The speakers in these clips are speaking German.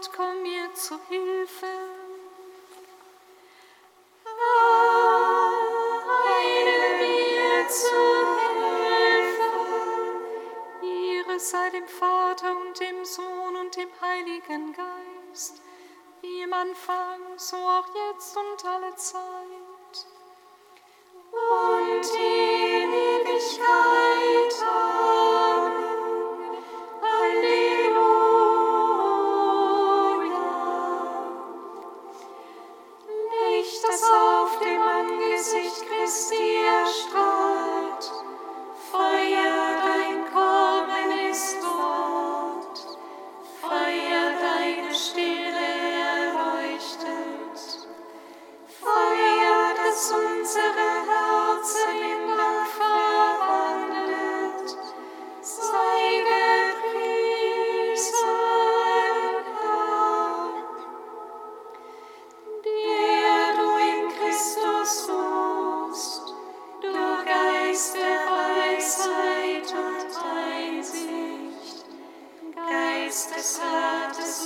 Gott, komm mir zu Hilfe. Heile mir zu Hilfe. Ihre sei dem Vater und dem Sohn und dem Heiligen Geist, wie im Anfang, so auch jetzt und alle Zeit. Und die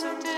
listen to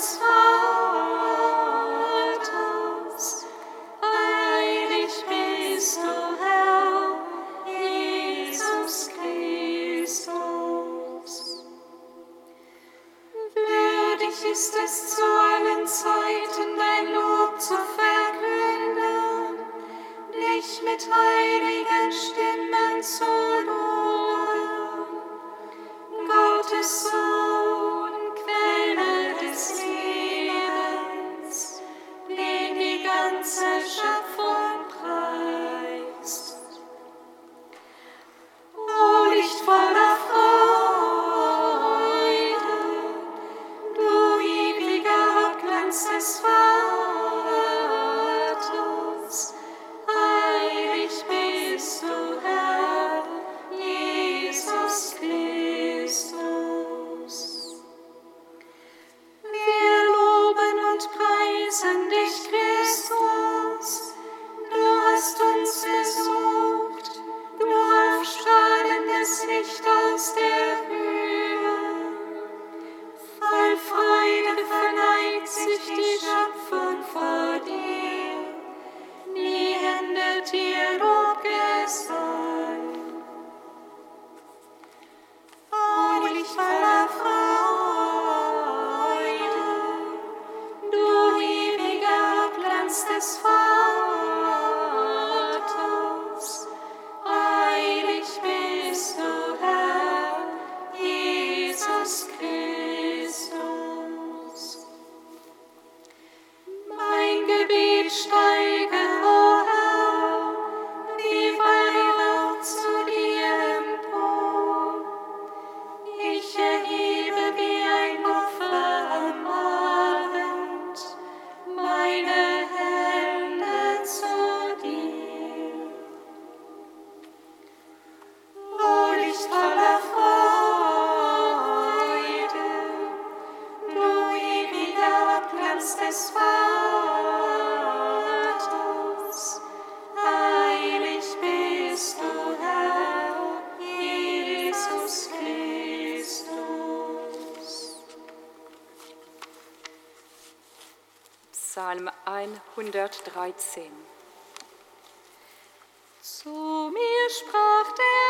Christmas. Verneigt sich Psalm 113. Zu mir sprach der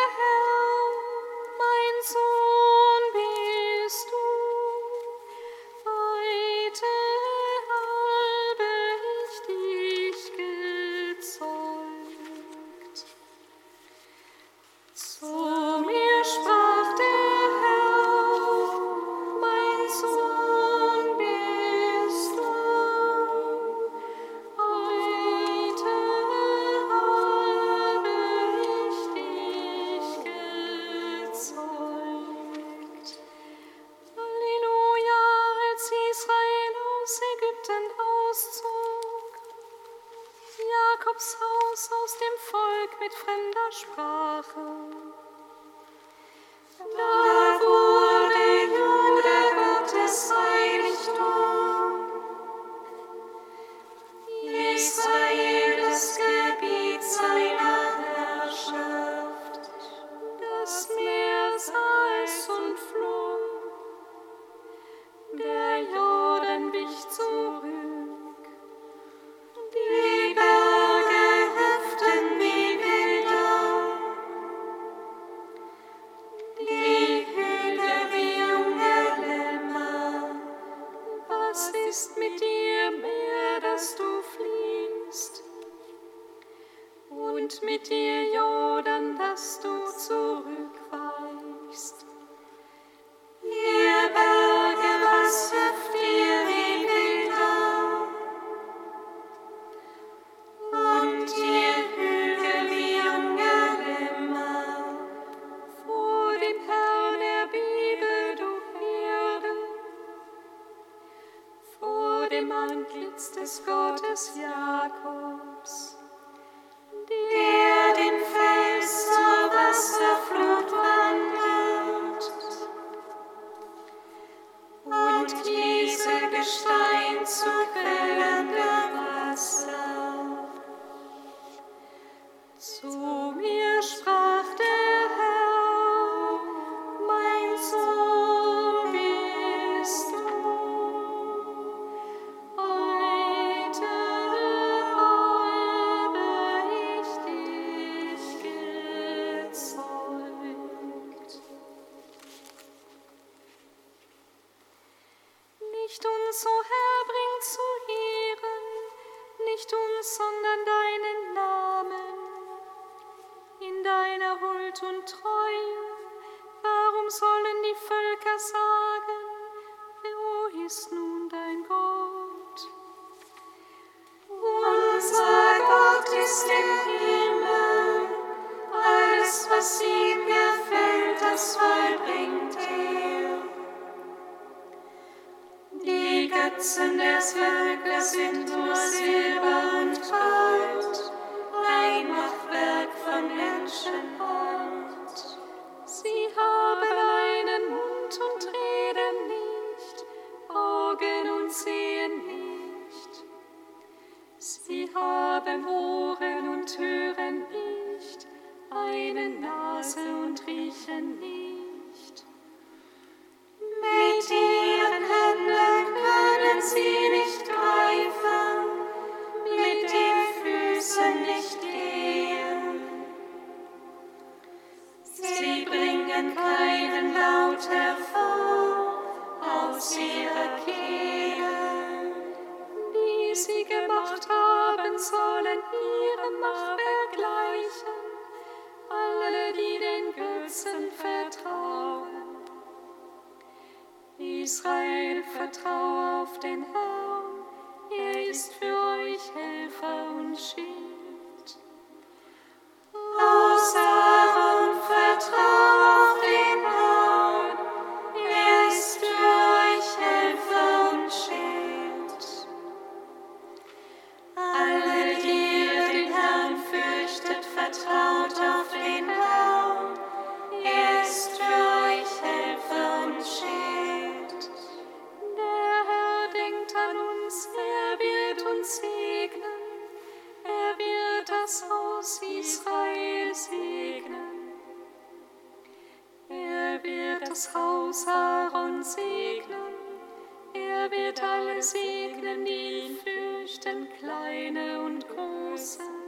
wird alle segnen, die ihn fürchten, kleine und große.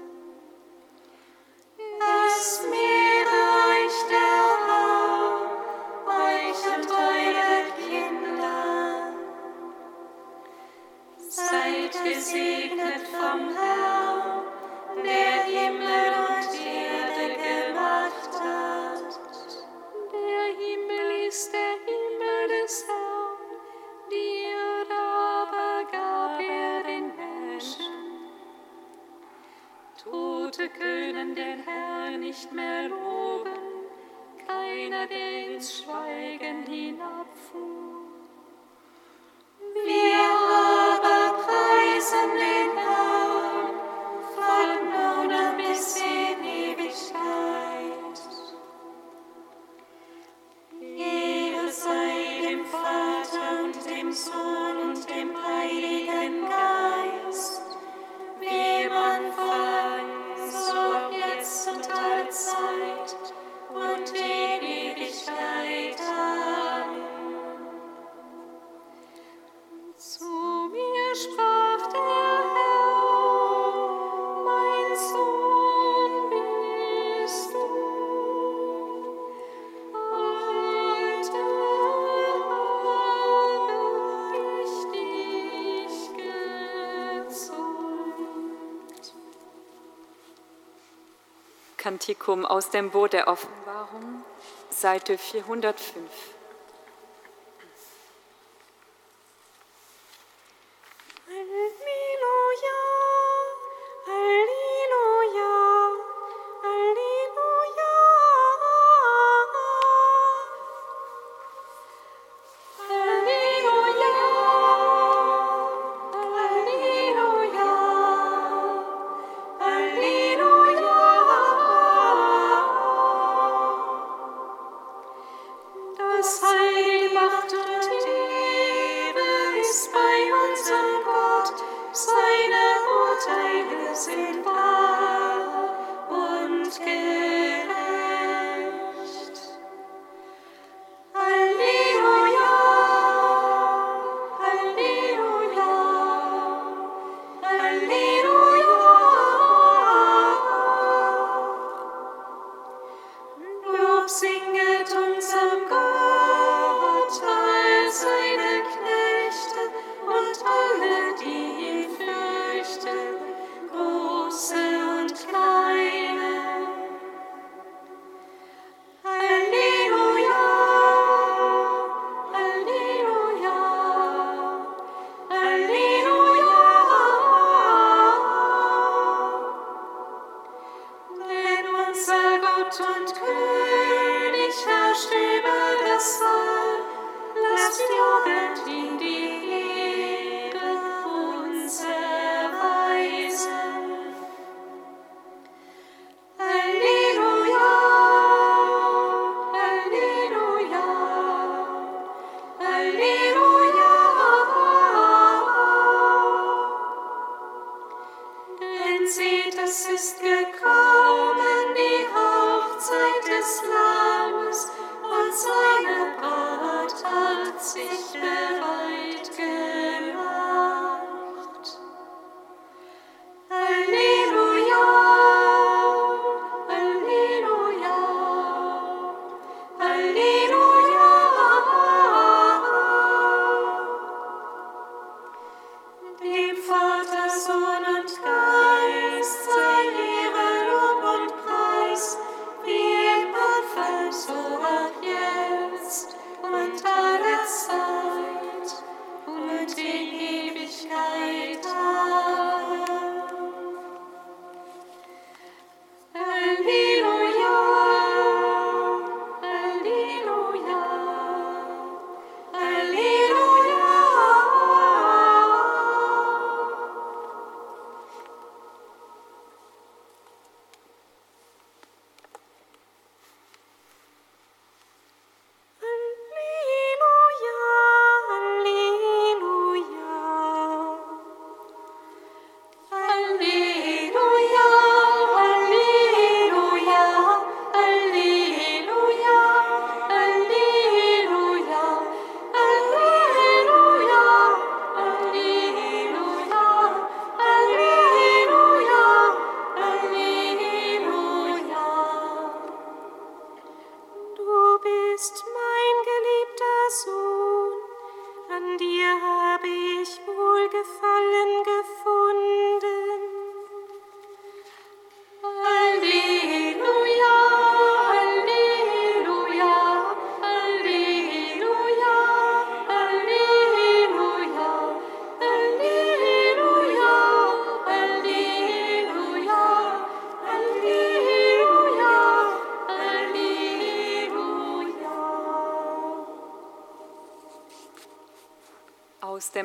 Kantikum aus dem Buch der Offenbarung, Seite 405.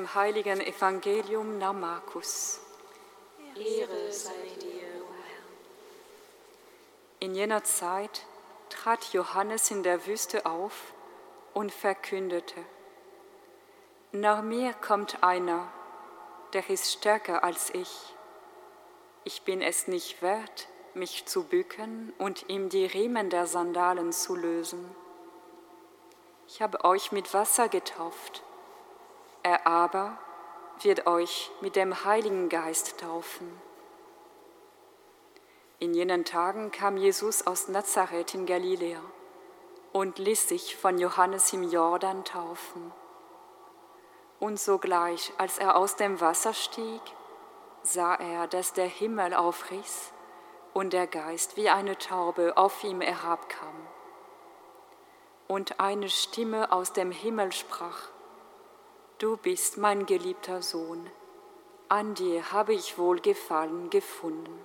dem heiligen Evangelium nach Markus. Ehre sei dir, o Herr. In jener Zeit trat Johannes in der Wüste auf und verkündete, Nach mir kommt einer, der ist stärker als ich. Ich bin es nicht wert, mich zu bücken und ihm die Riemen der Sandalen zu lösen. Ich habe euch mit Wasser getauft, er aber wird euch mit dem Heiligen Geist taufen. In jenen Tagen kam Jesus aus Nazareth in Galiläa und ließ sich von Johannes im Jordan taufen. Und sogleich, als er aus dem Wasser stieg, sah er, dass der Himmel aufriss und der Geist wie eine Taube auf ihm herabkam. Und eine Stimme aus dem Himmel sprach, Du bist mein geliebter Sohn, an dir habe ich Wohlgefallen gefunden.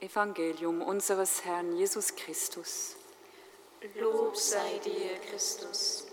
Evangelium unseres Herrn Jesus Christus. Lob sei dir, Christus.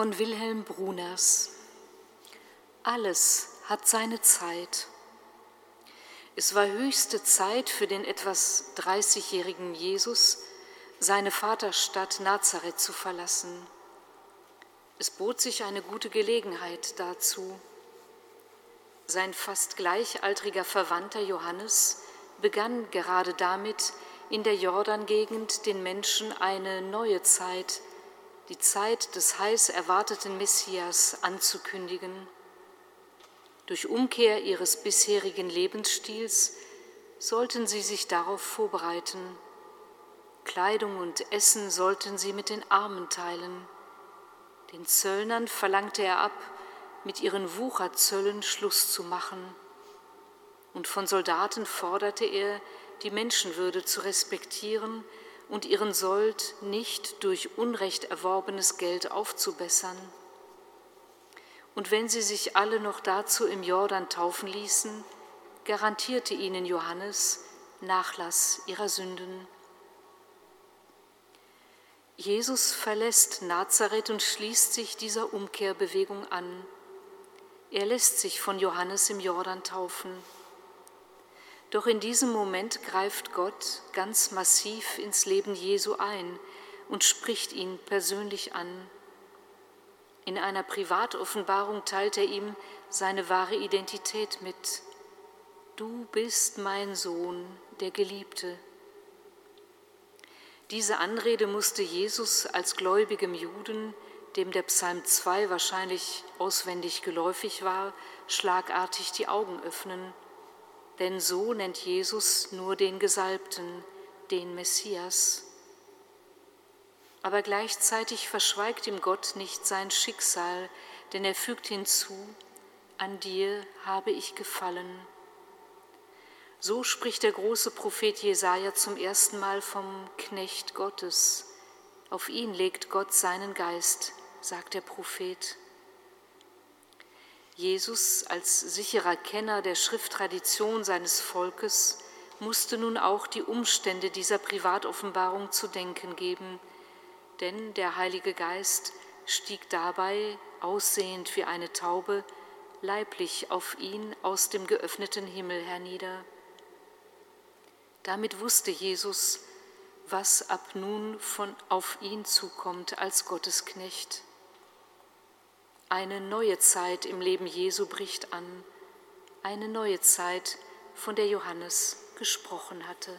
Von Wilhelm Bruners. Alles hat seine Zeit. Es war höchste Zeit für den etwas 30-jährigen Jesus, seine Vaterstadt Nazareth zu verlassen. Es bot sich eine gute Gelegenheit dazu. Sein fast gleichaltriger Verwandter Johannes begann gerade damit, in der Jordangegend den Menschen eine neue Zeit, die Zeit des heiß erwarteten Messias anzukündigen. Durch Umkehr ihres bisherigen Lebensstils sollten sie sich darauf vorbereiten. Kleidung und Essen sollten sie mit den Armen teilen. Den Zöllnern verlangte er ab, mit ihren Wucherzöllen Schluss zu machen. Und von Soldaten forderte er, die Menschenwürde zu respektieren und ihren Sold nicht durch Unrecht erworbenes Geld aufzubessern. Und wenn sie sich alle noch dazu im Jordan taufen ließen, garantierte ihnen Johannes Nachlass ihrer Sünden. Jesus verlässt Nazareth und schließt sich dieser Umkehrbewegung an. Er lässt sich von Johannes im Jordan taufen. Doch in diesem Moment greift Gott ganz massiv ins Leben Jesu ein und spricht ihn persönlich an. In einer Privatoffenbarung teilt er ihm seine wahre Identität mit. Du bist mein Sohn, der Geliebte. Diese Anrede musste Jesus als gläubigem Juden, dem der Psalm 2 wahrscheinlich auswendig geläufig war, schlagartig die Augen öffnen. Denn so nennt Jesus nur den Gesalbten, den Messias. Aber gleichzeitig verschweigt ihm Gott nicht sein Schicksal, denn er fügt hinzu, an dir habe ich gefallen. So spricht der große Prophet Jesaja zum ersten Mal vom Knecht Gottes. Auf ihn legt Gott seinen Geist, sagt der Prophet. Jesus als sicherer Kenner der Schrifttradition seines Volkes musste nun auch die Umstände dieser Privatoffenbarung zu denken geben, denn der Heilige Geist stieg dabei, aussehend wie eine Taube, leiblich auf ihn aus dem geöffneten Himmel hernieder. Damit wusste Jesus, was ab nun von auf ihn zukommt als Gottesknecht. Eine neue Zeit im Leben Jesu bricht an, eine neue Zeit, von der Johannes gesprochen hatte.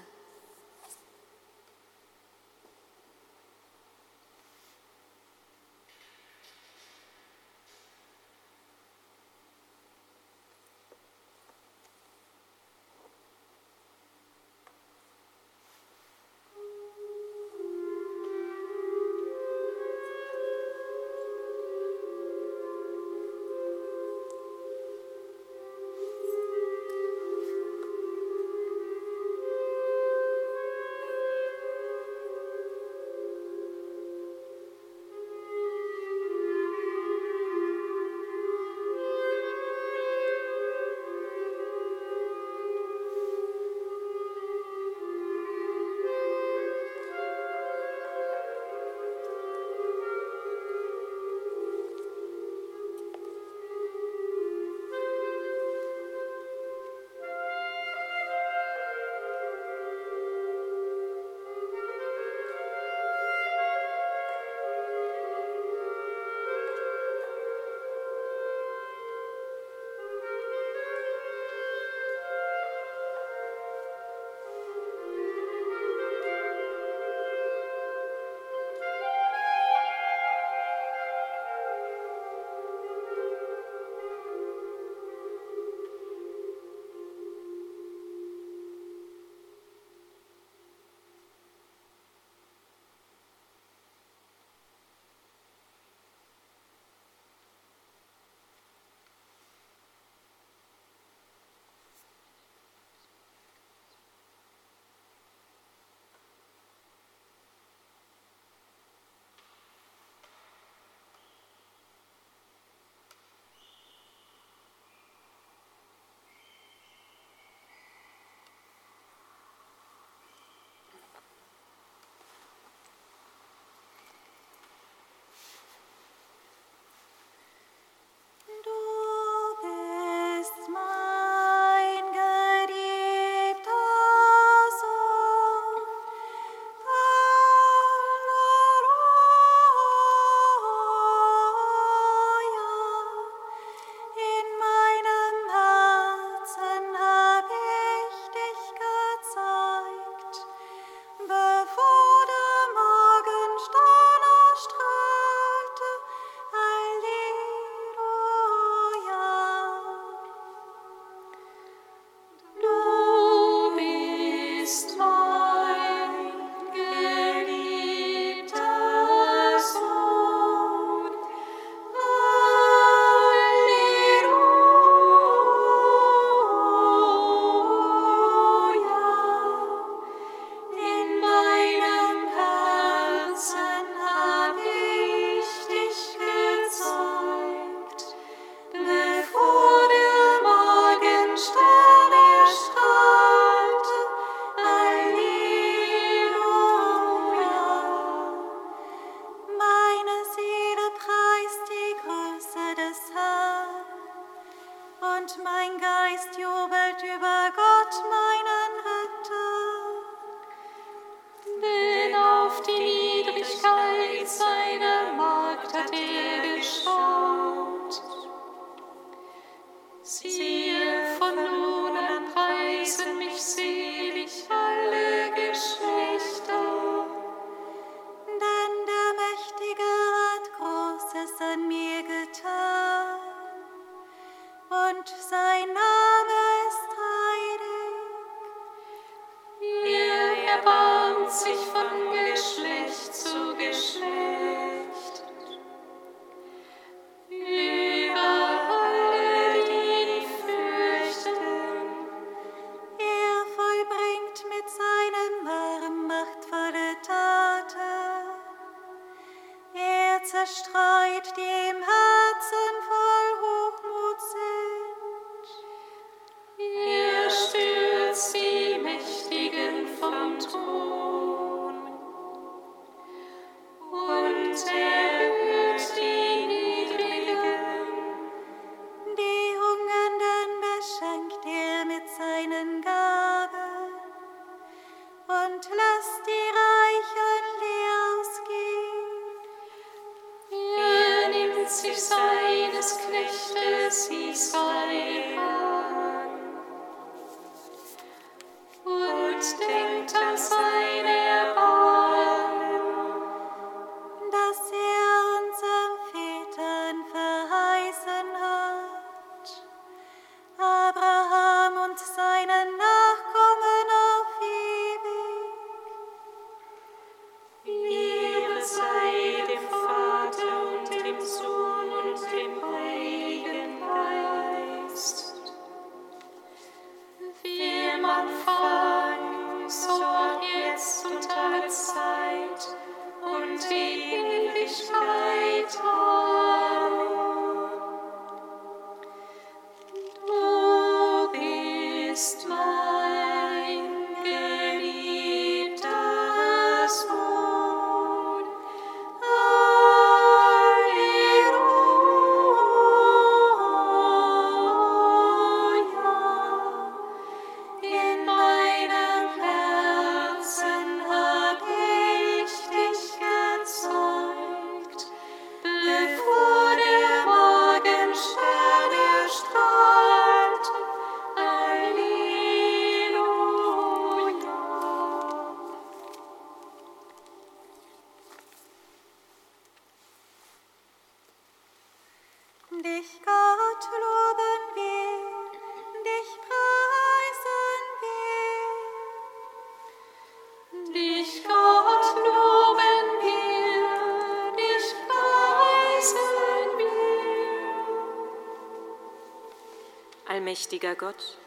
Allmächtiger Gott,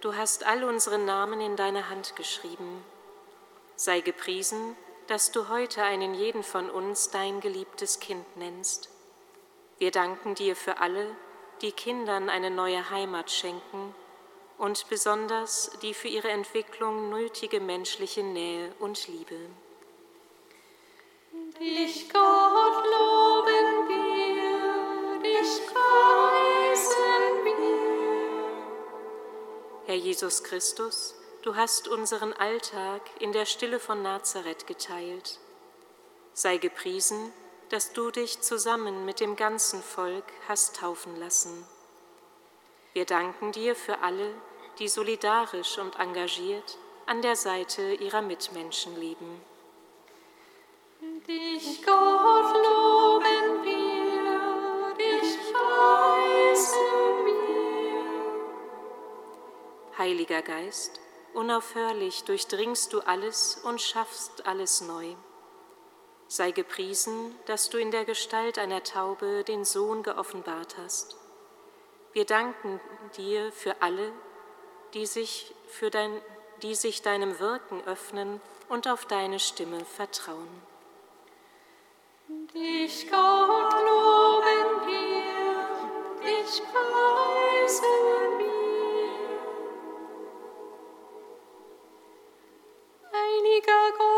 du hast all unsere Namen in deine Hand geschrieben. Sei gepriesen, dass du heute einen jeden von uns dein geliebtes Kind nennst. Wir danken dir für alle, die Kindern eine neue Heimat schenken und besonders die für ihre Entwicklung nötige menschliche Nähe und Liebe. Dich, Gott, loben wir, dich preisen Herr Jesus Christus, du hast unseren Alltag in der Stille von Nazareth geteilt. Sei gepriesen, dass du dich zusammen mit dem ganzen Volk hast taufen lassen. Wir danken dir für alle, die solidarisch und engagiert an der Seite ihrer Mitmenschen leben. Dich, Gott, loben wir, dich preisen Heiliger Geist, unaufhörlich durchdringst du alles und schaffst alles neu. Sei gepriesen, dass du in der Gestalt einer Taube den Sohn geoffenbart hast. Wir danken dir für alle, die sich, für dein, die sich deinem Wirken öffnen und auf deine Stimme vertrauen. Dich, Gott, loben wir, dich preisen wir. Heiliger Gott,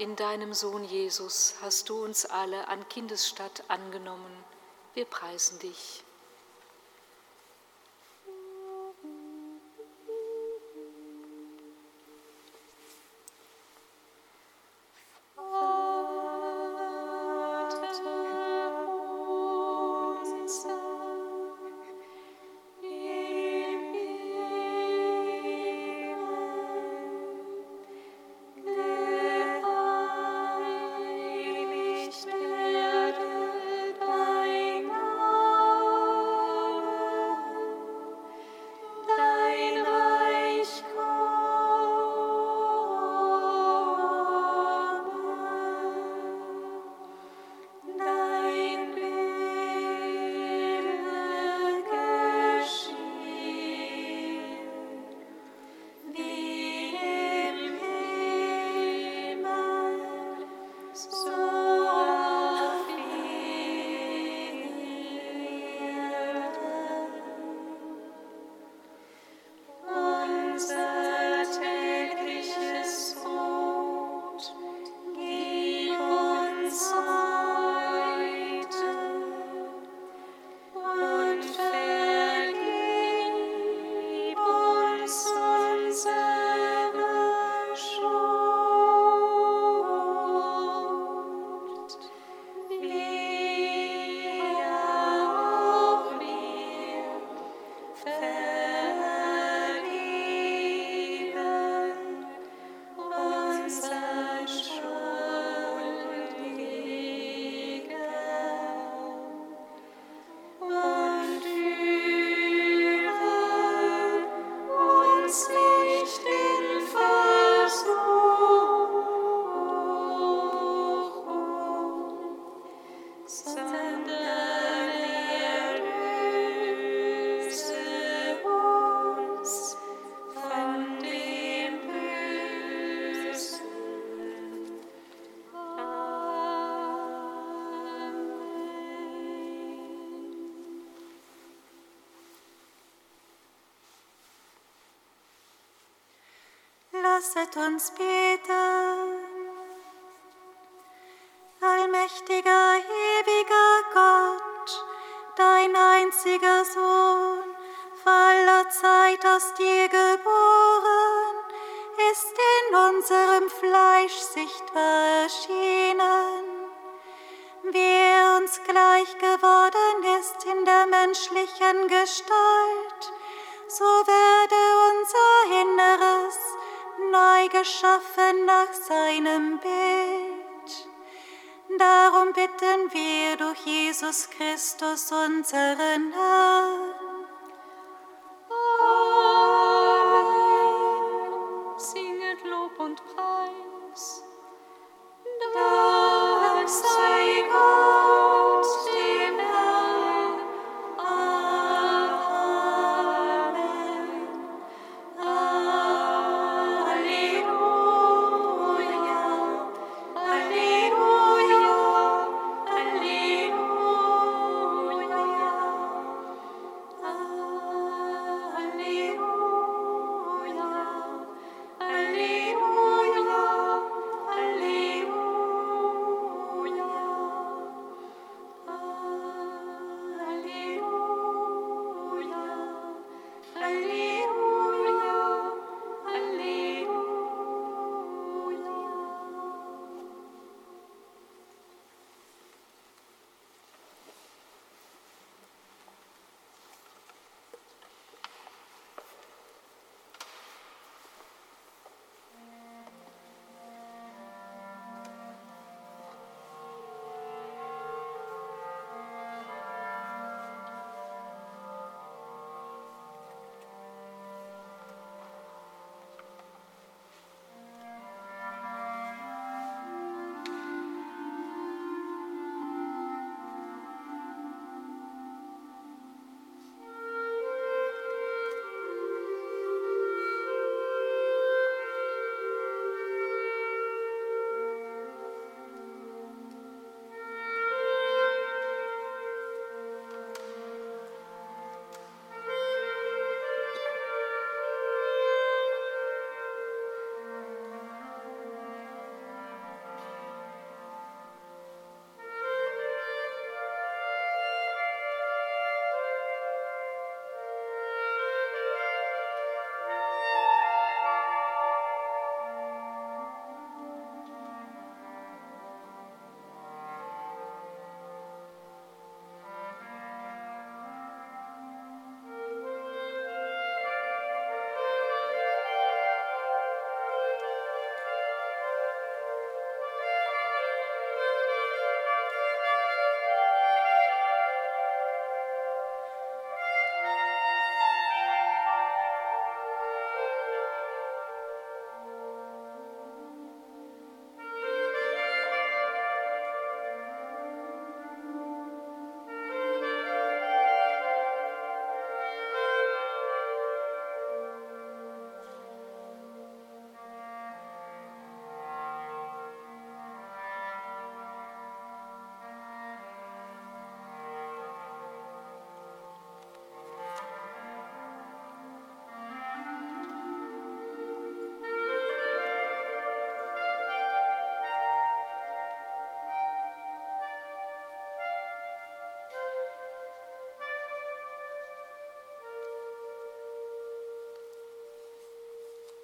in deinem Sohn Jesus hast du uns alle an Kindesstatt angenommen. Wir preisen dich. Lasset uns beten. Allmächtiger, ewiger Gott, dein einziger Sohn, vor aller Zeit aus dir geboren, ist in unserem Fleisch sichtbar erschienen. Wie er uns gleich geworden ist in der menschlichen Gestalt, so werde unser Inneres neu geschaffen nach seinem Bild. Darum bitten wir durch Jesus Christus, unseren Herrn.